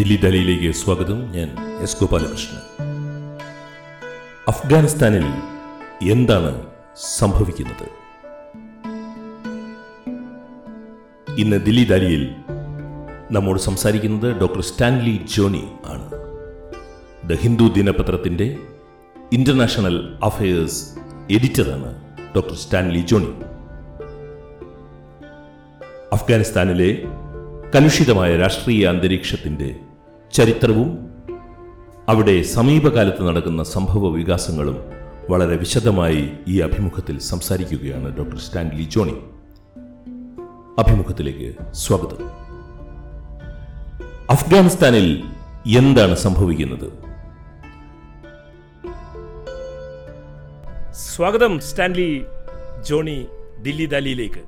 ദില്ലി ദലയിലേക്ക് സ്വാഗതം. ഞാൻ എസ് ഗോപാലകൃഷ്ണൻ. അഫ്ഗാനിസ്ഥാനിൽ എന്താണ് സംഭവിക്കുന്നത്? ഇന്ന് ദില്ലി ദാലിയിൽ നമ്മോട് സംസാരിക്കുന്നത് ഡോക്ടർ സ്റ്റാൻലി ജോണി ആണ്. ദ ഹിന്ദു ദിനപത്രത്തിന്റെ ഇന്റർനാഷണൽ അഫയേഴ്സ് എഡിറ്ററാണ് ഡോക്ടർ സ്റ്റാൻലി ജോണി. അഫ്ഗാനിസ്ഥാനിലെ കലുഷിതമായ രാഷ്ട്രീയ അന്തരീക്ഷത്തിന്റെ ചരിത്രവും അവിടെ സമീപകാലത്ത് നടക്കുന്ന സംഭവ വികാസങ്ങളും വളരെ വിശദമായി ഈ അഭിമുഖത്തിൽ സംസാരിക്കുകയാണ് ഡോക്ടർ സ്റ്റാൻലി ജോണി. അഭിമുഖത്തിലേക്ക് സ്വാഗതം. അഫ്ഗാനിസ്ഥാനിൽ എന്താണ് സംഭവിക്കുന്നത്? സ്വാഗതം Stanley Johnny Delhi ദാലിയിലേക്ക്.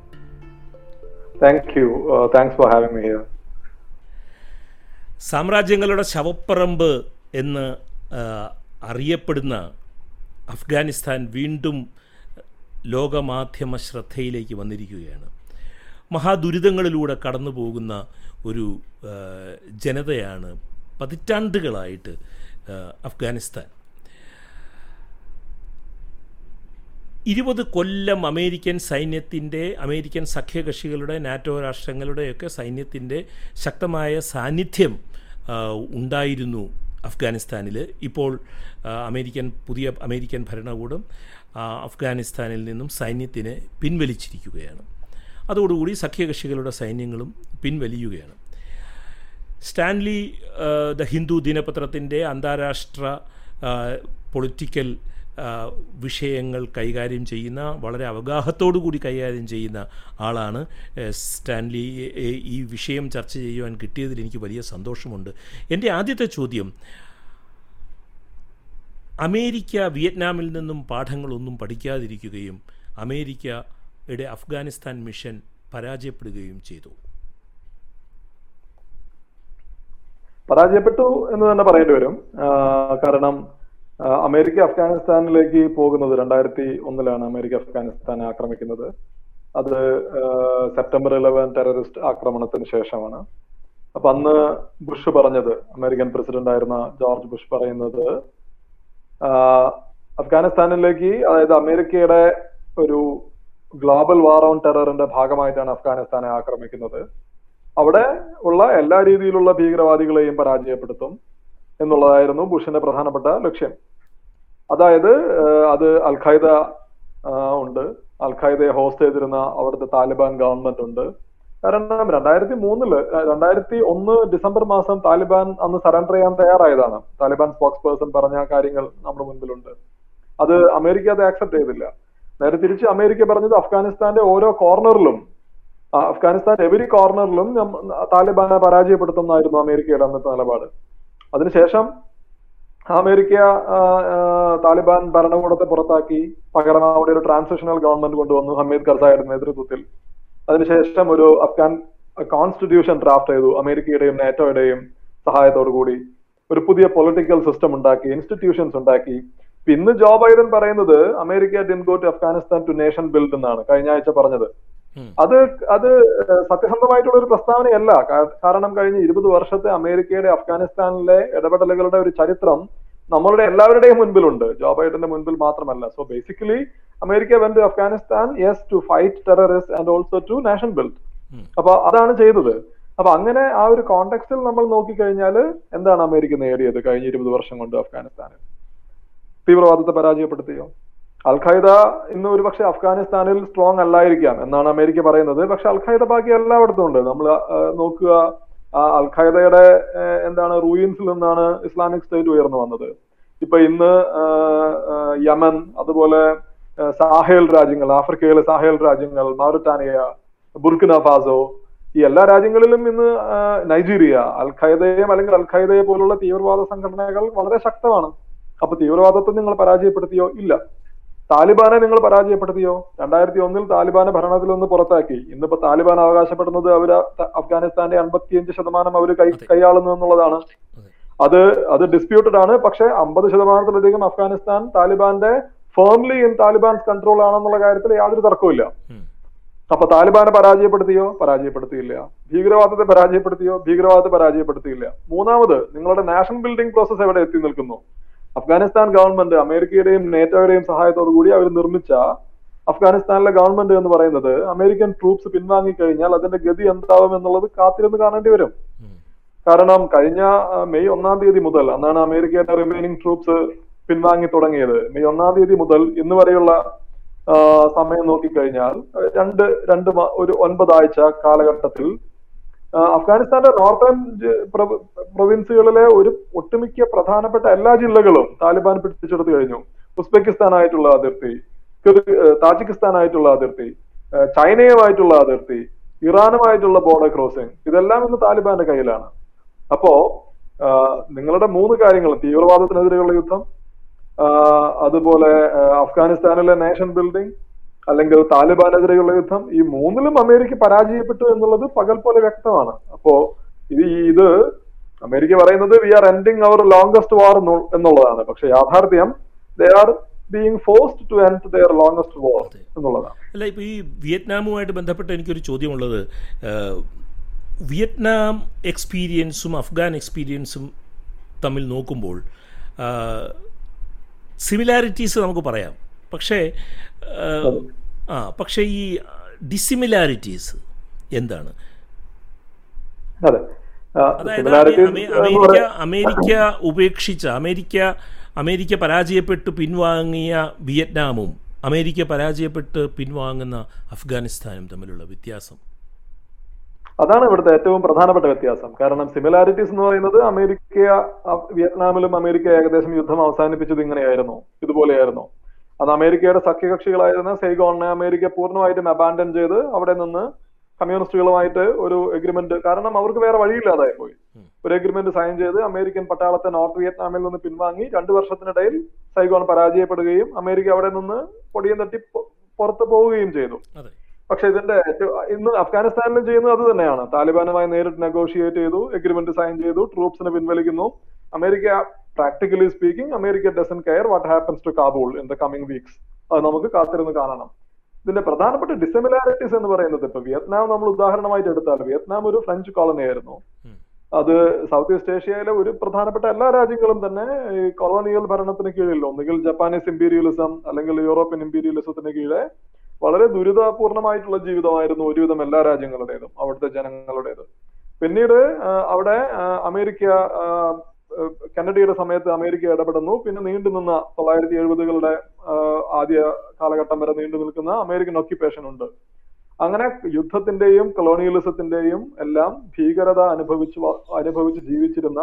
Thank you thanks for having me me here. സാമ്രാജ്യങ്ങളുടെ ശവപ്പറമ്പ് എന്ന് അറിയപ്പെടുന്ന അഫ്ഗാനിസ്ഥാൻ വീണ്ടും ലോകമാധ്യമ ശ്രദ്ധയിലേക്ക് വന്നിരിക്കുകയാണ്. മഹാദുരിതങ്ങളിലൂടെ കടന്നു പോകുന്ന ഒരു ജനതയാണ് പതിറ്റാണ്ടുകളായിട്ട് അഫ്ഗാനിസ്ഥാൻ. ഇരുപത് കൊല്ലം അമേരിക്കൻ സൈന്യത്തിന്റെ അമേരിക്കൻ സഖ്യകക്ഷികളുടെ നാറ്റോ രാഷ്ട്രങ്ങളുടെയൊക്കെ സൈന്യത്തിന്റെ ശക്തമായ സാന്നിധ്യം ഉണ്ടായിരുന്നു അഫ്ഗാനിസ്ഥാനിൽ ഇപ്പോൾ അമേരിക്കൻ പുതിയ അമേരിക്കൻ ഭരണകൂടം അഫ്ഗാനിസ്ഥാനിൽ നിന്നും സൈന്യത്തിനെ പിൻവലിച്ചിരിക്കുകയാണ്. അതോടുകൂടി സഖ്യകക്ഷികളുടെ സൈന്യങ്ങളും പിൻവലിയുകയാണ്. സ്റ്റാൻലി ദ ഹിന്ദു ദിനപത്രത്തിന്റെ അന്താരാഷ്ട്ര പൊളിറ്റിക്കൽ വിഷയങ്ങൾ കൈകാര്യം ചെയ്യുന്ന വളരെ അവഗാഹത്തോടു കൂടി കൈകാര്യം ചെയ്യുന്ന ആളാണ് സ്റ്റാൻലി. ഈ വിഷയം ചർച്ച ചെയ്യുവാൻ കിട്ടിയതിൽ എനിക്ക് വലിയ സന്തോഷമുണ്ട്. എന്റെ ആദ്യത്തെ ചോദ്യം അമേരിക്ക വിയറ്റ്നാമിൽ നിന്നും പാഠങ്ങളൊന്നും പഠിക്കാതിരിക്കുകയും അമേരിക്കയുടെ അഫ്ഗാനിസ്ഥാൻ മിഷൻ പരാജയപ്പെടുകയും ചെയ്തു. പരാജയപ്പെട്ടു എന്ന് തന്നെ പറയേണ്ടി വരും. കാരണം അമേരിക്ക അഫ്ഗാനിസ്ഥാനിലേക്ക് പോകുന്നത് രണ്ടായിരത്തി ഒന്നിലാണ് അമേരിക്ക അഫ്ഗാനിസ്ഥാനെ ആക്രമിക്കുന്നത്. അത് സെപ്റ്റംബർ ഇലവൻ ടെററിസ്റ്റ് ആക്രമണത്തിന് ശേഷമാണ്. അപ്പൊ അന്ന് ബുഷ് പറഞ്ഞത് അമേരിക്കൻ പ്രസിഡന്റ് ആയിരുന്ന ജോർജ് ബുഷ് പറയുന്നത് അഫ്ഗാനിസ്ഥാനിലേക്ക് അതായത് അമേരിക്കയുടെ ഒരു ഗ്ലോബൽ വാർ ഓൺ ടെററിന്റെ ഭാഗമായിട്ടാണ് അഫ്ഗാനിസ്ഥാനെ ആക്രമിക്കുന്നത്. അവിടെ ഉള്ള എല്ലാ രീതിയിലുള്ള ഭീകരവാദികളെയും പരാജയപ്പെടുത്തും എന്നുള്ളതായിരുന്നു ബുഷിന്റെ പ്രധാനപ്പെട്ട ലക്ഷ്യം. അതായത് അത് അൽ ഖൈദ ഉണ്ട്. അൽ ഖൈദയെ ഹോസ്റ്റ് ചെയ്തിരുന്ന അവിടുത്തെ താലിബാൻ ഗവൺമെന്റ് ഉണ്ട്. കാരണം രണ്ടായിരത്തി മൂന്നിൽ രണ്ടായിരത്തി ഒന്ന് ഡിസംബർ മാസം താലിബാൻ അന്ന് സറണ്ടർ ചെയ്യാൻ തയ്യാറായതാണ്. താലിബാൻ സ്പോക്സ് പേഴ്സൺ പറഞ്ഞ കാര്യങ്ങൾ നമ്മുടെ മുൻപിലുണ്ട്. അത് അമേരിക്ക അത് ആക്സെപ്റ്റ് ചെയ്തില്ല. നേരെ തിരിച്ച് അമേരിക്ക പറഞ്ഞത് അഫ്ഗാനിസ്ഥാന്റെ ഓരോ കോർണറിലും അഫ്ഗാനിസ്ഥാൻ എവരി കോർണറിലും താലിബാനെ പരാജയപ്പെടുത്തുന്നതായിരുന്നു അമേരിക്കയുടെ അന്നത്തെ നിലപാട്. അതിനുശേഷം അമേരിക്ക താലിബാൻ ഭരണകൂടത്തെ പുറത്താക്കി പകരം അവിടെ ഒരു ട്രാൻസിഷണൽ ഗവൺമെന്റ് കൊണ്ടുവന്നു ഹമീദ് കർസായുടെ നേതൃത്വത്തിൽ. അതിനുശേഷം ഒരു അഫ്ഗാൻ കോൺസ്റ്റിറ്റ്യൂഷൻ ഡ്രാഫ്റ്റ് ചെയ്തു അമേരിക്കയുടെയും നാറ്റോയുടെയും സഹായത്തോടു കൂടി ഒരു പുതിയ പൊളിറ്റിക്കൽ സിസ്റ്റം ഉണ്ടാക്കി ഇൻസ്റ്റിറ്റ്യൂഷൻസ് ഉണ്ടാക്കി. ഇന്ന് ജോ ബൈഡൻ പറയുന്നത് America didn't go to Afghanistan to nation build എന്നാണ് കഴിഞ്ഞ ആഴ്ച പറഞ്ഞത്. അത് അത് സത്യസന്ധമായിട്ടുള്ള ഒരു പ്രസ്താവനയല്ല. കാരണം കഴിഞ്ഞ ഇരുപത് വർഷത്തെ അമേരിക്കയുടെ അഫ്ഗാനിസ്ഥാനിലെ ഇടപെടലുകളുടെ ഒരു ചരിത്രം നമ്മളുടെ എല്ലാവരുടെയും മുൻപിലുണ്ട്. ജോ ബൈഡന്റെ മുൻപിൽ മാത്രമല്ല. So basically America went to Afghanistan yes to fight terrorist and also to nation build. അപ്പൊ അതാണ് ചെയ്തത്. അപ്പൊ അങ്ങനെ ആ ഒരു കോണ്ടെക്സ്റ്റിൽ നമ്മൾ നോക്കിക്കഴിഞ്ഞാൽ എന്താണ് അമേരിക്ക നേടിയത് കഴിഞ്ഞ ഇരുപത് വർഷം കൊണ്ട് അഫ്ഗാനിസ്ഥാനിൽ? തീവ്രവാദത്തെ പരാജയപ്പെടുത്തിയോ? അൽ ഖൈദ ഇന്ന് ഒരുപക്ഷെ അഫ്ഗാനിസ്ഥാനിൽ സ്ട്രോങ് അല്ലായിരിക്കാം എന്നാണ് അമേരിക്ക പറയുന്നത്. പക്ഷെ അൽ ഖൈദ ബാക്കി എല്ലായിടത്തും ഉണ്ട്. നമ്മൾ നോക്കുക ആ, അൽ എന്താണ് റൂയിൻസിൽ നിന്നാണ് ഇസ്ലാമിക് സ്റ്റേറ്റ് ഉയർന്നു വന്നത്. ഇപ്പൊ ഇന്ന് യമൻ അതുപോലെ സാഹേൽ രാജ്യങ്ങൾ ആഫ്രിക്കയിലെ സാഹേൽ രാജ്യങ്ങൾ മൗറിറ്റാനിയ ബുർക്കിന ഫാസോ ഈ എല്ലാ രാജ്യങ്ങളിലും ഇന്ന് നൈജീരിയ അൽ അല്ലെങ്കിൽ അൽ പോലുള്ള തീവ്രവാദ സംഘടനകൾ വളരെ ശക്തമാണ്. അപ്പൊ തീവ്രവാദത്തെ നിങ്ങൾ പരാജയപ്പെടുത്തിയോ? ഇല്ല. താലിബാനെ നിങ്ങൾ പരാജയപ്പെടുത്തിയോ? രണ്ടായിരത്തി ഒന്നിൽ താലിബാനെ ഭരണത്തിൽ നിന്ന് പുറത്താക്കി. ഇന്നിപ്പോ താലിബാൻ അവകാശപ്പെടുന്നത് അവർ ത- അഫ്ഗാനിസ്ഥാന്റെ അൻപത്തിയഞ്ച് ശതമാനം അവർ കൈ കൈയാളുന്നു എന്നുള്ളതാണ്. അത്. അത് ഡിസ്പ്യൂട്ടഡ് ആണ്. പക്ഷെ അമ്പത് ശതമാനത്തിലധികം അഫ്ഗാനിസ്ഥാൻ താലിബാന്റെ ഫേംലി ഇൻ താലിബാൻസ് കൺട്രോൾ ആണെന്നുള്ള കാര്യത്തിൽ യാതൊരു തർക്കവുമില്ല. അപ്പൊ താലിബാനെ പരാജയപ്പെടുത്തിയോ? പരാജയപ്പെടുത്തിയില്ല. ഭീകരവാദത്തെ പരാജയപ്പെടുത്തിയോ? ഭീകരവാദത്തെ പരാജയപ്പെടുത്തിയില്ല. മൂന്നാമത് നിങ്ങളുടെ നാഷണൽ ബിൽഡിംഗ് പ്രോസസ് എവിടെ എത്തി നിൽക്കുന്നു? അഫ്ഗാനിസ്ഥാൻ ഗവൺമെന്റ് അമേരിക്കയുടെയും നേറ്റോയുടെയും സഹായത്തോടു കൂടി അവർ നിർമ്മിച്ച അഫ്ഗാനിസ്ഥാനിലെ ഗവൺമെന്റ് എന്ന് പറയുന്നത് അമേരിക്കൻ ട്രൂപ്സ് പിൻവാങ്ങിക്കഴിഞ്ഞാൽ അതിന്റെ ഗതി എന്താവും എന്നുള്ളത് കാത്തിരുന്ന് കാണേണ്ടി വരും. കാരണം കഴിഞ്ഞ മെയ് ഒന്നാം തീയതി മുതൽ അന്നാണ് അമേരിക്കയുടെ റിമൈനിങ് ട്രൂപ്സ് പിൻവാങ്ങി തുടങ്ങിയത്. മെയ് ഒന്നാം തീയതി മുതൽ ഇന്ന് വരെയുള്ള സമയം നോക്കിക്കഴിഞ്ഞാൽ രണ്ട് രണ്ട് ഒരു ഒൻപതാഴ്ച കാലഘട്ടത്തിൽ അഫ്ഗാനിസ്ഥാന്റെ നോർത്തേൺ പ്രൊവിൻസുകളിലെ ഒരു ഒട്ടുമിക്ക പ്രധാനപ്പെട്ട എല്ലാ ജില്ലകളും താലിബാൻ പിടിച്ചെടുത്ത് കഴിഞ്ഞു. ഉസ്ബെക്കിസ്ഥാൻ ആയിട്ടുള്ള അതിർത്തി താജിക്കിസ്ഥാൻ ആയിട്ടുള്ള അതിർത്തി ചൈനയുമായിട്ടുള്ള അതിർത്തി ഇറാനുമായിട്ടുള്ള ബോർഡർ ക്രോസിംഗ് ഇതെല്ലാം ഇന്ന് താലിബാന്റെ കയ്യിലാണ്. അപ്പോ നിങ്ങളുടെ മൂന്ന് കാര്യങ്ങൾ തീവ്രവാദത്തിനെതിരെയുള്ള യുദ്ധം അതുപോലെ അഫ്ഗാനിസ്ഥാനിലെ നേഷൻ ബിൽഡിംഗ് അല്ലെങ്കിൽ താലിബാനെതിരെയുള്ള യുദ്ധം ഈ മൂന്നിലും അമേരിക്ക പരാജയപ്പെട്ടു എന്നുള്ളത് പകൽ പോലെ വ്യക്തമാണ്. അപ്പോ ഇത് ഇത് അമേരിക്ക പറയുന്നത് we are ending our longest war എന്നുള്ളതാണ്. പക്ഷെ യാഥാർത്ഥ്യം they are being forced to end their longest war എന്നുള്ളതാണ്. അല്ല ഇപ്പൊ ഈ വിയറ്റ്നാമുമായിട്ട് ബന്ധപ്പെട്ട് എനിക്കൊരു ചോദ്യമുള്ളത് വിയറ്റ്നാം എക്സ്പീരിയൻസും അഫ്ഗാൻ എക്സ്പീരിയൻസും തമ്മിൽ നോക്കുമ്പോൾ സിമിലാരിറ്റീസ് നമുക്ക് പറയാം. പക്ഷേ ആ പക്ഷേ ഈ ഡിസിമിലാരിറ്റീസ് എന്താണ്? അതായത് അമേരിക്ക അമേരിക്ക ഉപേക്ഷിച്ച അമേരിക്ക അമേരിക്ക പരാജയപ്പെട്ട് പിൻവാങ്ങിയ വിയറ്റ്നാമും അമേരിക്ക പരാജയപ്പെട്ട് പിൻവാങ്ങുന്ന അഫ്ഗാനിസ്ഥാനും തമ്മിലുള്ള വ്യത്യാസം. അതാണ് ഇവിടുത്തെ ഏറ്റവും പ്രധാനപ്പെട്ട വ്യത്യാസം. കാരണം സിമിലാരിറ്റീസ് എന്ന് പറയുന്നത് അമേരിക്ക വിയറ്റ്നാമിലും അമേരിക്ക ഏകദേശം യുദ്ധം അവസാനിപ്പിച്ചത് ഇങ്ങനെയായിരുന്നു. ഇതുപോലെയായിരുന്നു. അത് അമേരിക്കയുടെ സഖ്യകക്ഷികളായിരുന്ന സൈഗോണിനെ അമേരിക്ക പൂർണമായിട്ടും അബാൻഡൻ ചെയ്ത് അവിടെ നിന്ന് കമ്മ്യൂണിസ്റ്റുകളുമായിട്ട് ഒരു എഗ്രിമെന്റ് കാരണം അവർക്ക് വേറെ വഴിയില്ലാതായി പോയി. ഒരു എഗ്രിമെന്റ് സൈൻ ചെയ്ത് അമേരിക്കൻ പട്ടാളത്തെ നോർത്ത് വിയറ്റ്നാമിൽ നിന്ന് പിൻവാങ്ങി രണ്ടു വർഷത്തിനിടയിൽ സൈഗോൺ പരാജയപ്പെടുകയും അമേരിക്ക അവിടെ നിന്ന് പൊടിയും തട്ടി പുറത്തു പോവുകയും ചെയ്തു. പക്ഷെ ഇതിന്റെ ഇന്ന് അഫ്ഗാനിസ്ഥാനിലും ചെയ്യുന്നത് അത് തന്നെയാണ്. താലിബാനുമായി നേരിട്ട് നെഗോഷിയേറ്റ് ചെയ്തു എഗ്രിമെന്റ് സൈൻ ചെയ്തു ട്രൂപ്സിനെ പിൻവലിക്കുന്നു. America practically speaking America doesn't care what happens to Kabul in the coming weeks അത് നമുക്ക് കാത്തിരുന്ന് കാണണം. ഇതിന്റെ പ്രധാനപ്പെട്ട ഡിസിമിലാരിറ്റീസ് എന്ന് പറയുന്നത് ഇപ്പൊ വിയറ്റ്നാം നമ്മൾ ഉദാഹരണമായിട്ട് എടുത്താൽ വിയറ്റ്നാം ഒരു ഫ്രഞ്ച് കോളനി ആയിരുന്നു. അത് സൗത്ത് ഈസ്റ്റ് ഏഷ്യയിലെ ഒരു പ്രധാനപ്പെട്ട എല്ലാ രാജ്യങ്ങളും തന്നെ ഈ കൊളോണിയൽ ഭരണത്തിന് കീഴിൽ ഒന്നുകിൽ ജപ്പാനീസ് ഇമ്പീരിയലിസം അല്ലെങ്കിൽ യൂറോപ്യൻ ഇമ്പീരിയലിസത്തിന് കീഴെ വളരെ ദുരിതപൂർണമായിട്ടുള്ള ജീവിതമായിരുന്നു ഒരുവിധം എല്ലാ രാജ്യങ്ങളുടേതും അവിടുത്തെ ജനങ്ങളുടേത്. പിന്നീട് അവിടെ അമേരിക്ക കെന്നഡിയുടെ സമയത്ത് അമേരിക്ക ഇടപെടുന്നു. പിന്നെ നീണ്ടു നിന്ന തൊള്ളായിരത്തി എഴുപതുകളുടെ ആദ്യ കാലഘട്ടം വരെ നീണ്ടു നിൽക്കുന്ന അമേരിക്കൻ ഒക്യുപ്പേഷൻ ഉണ്ട്. അങ്ങനെ യുദ്ധത്തിന്റെയും കൊളോണിയലിസത്തിന്റെയും എല്ലാം ഭീകരത അനുഭവിച്ചു അനുഭവിച്ച് ജീവിച്ചിരുന്ന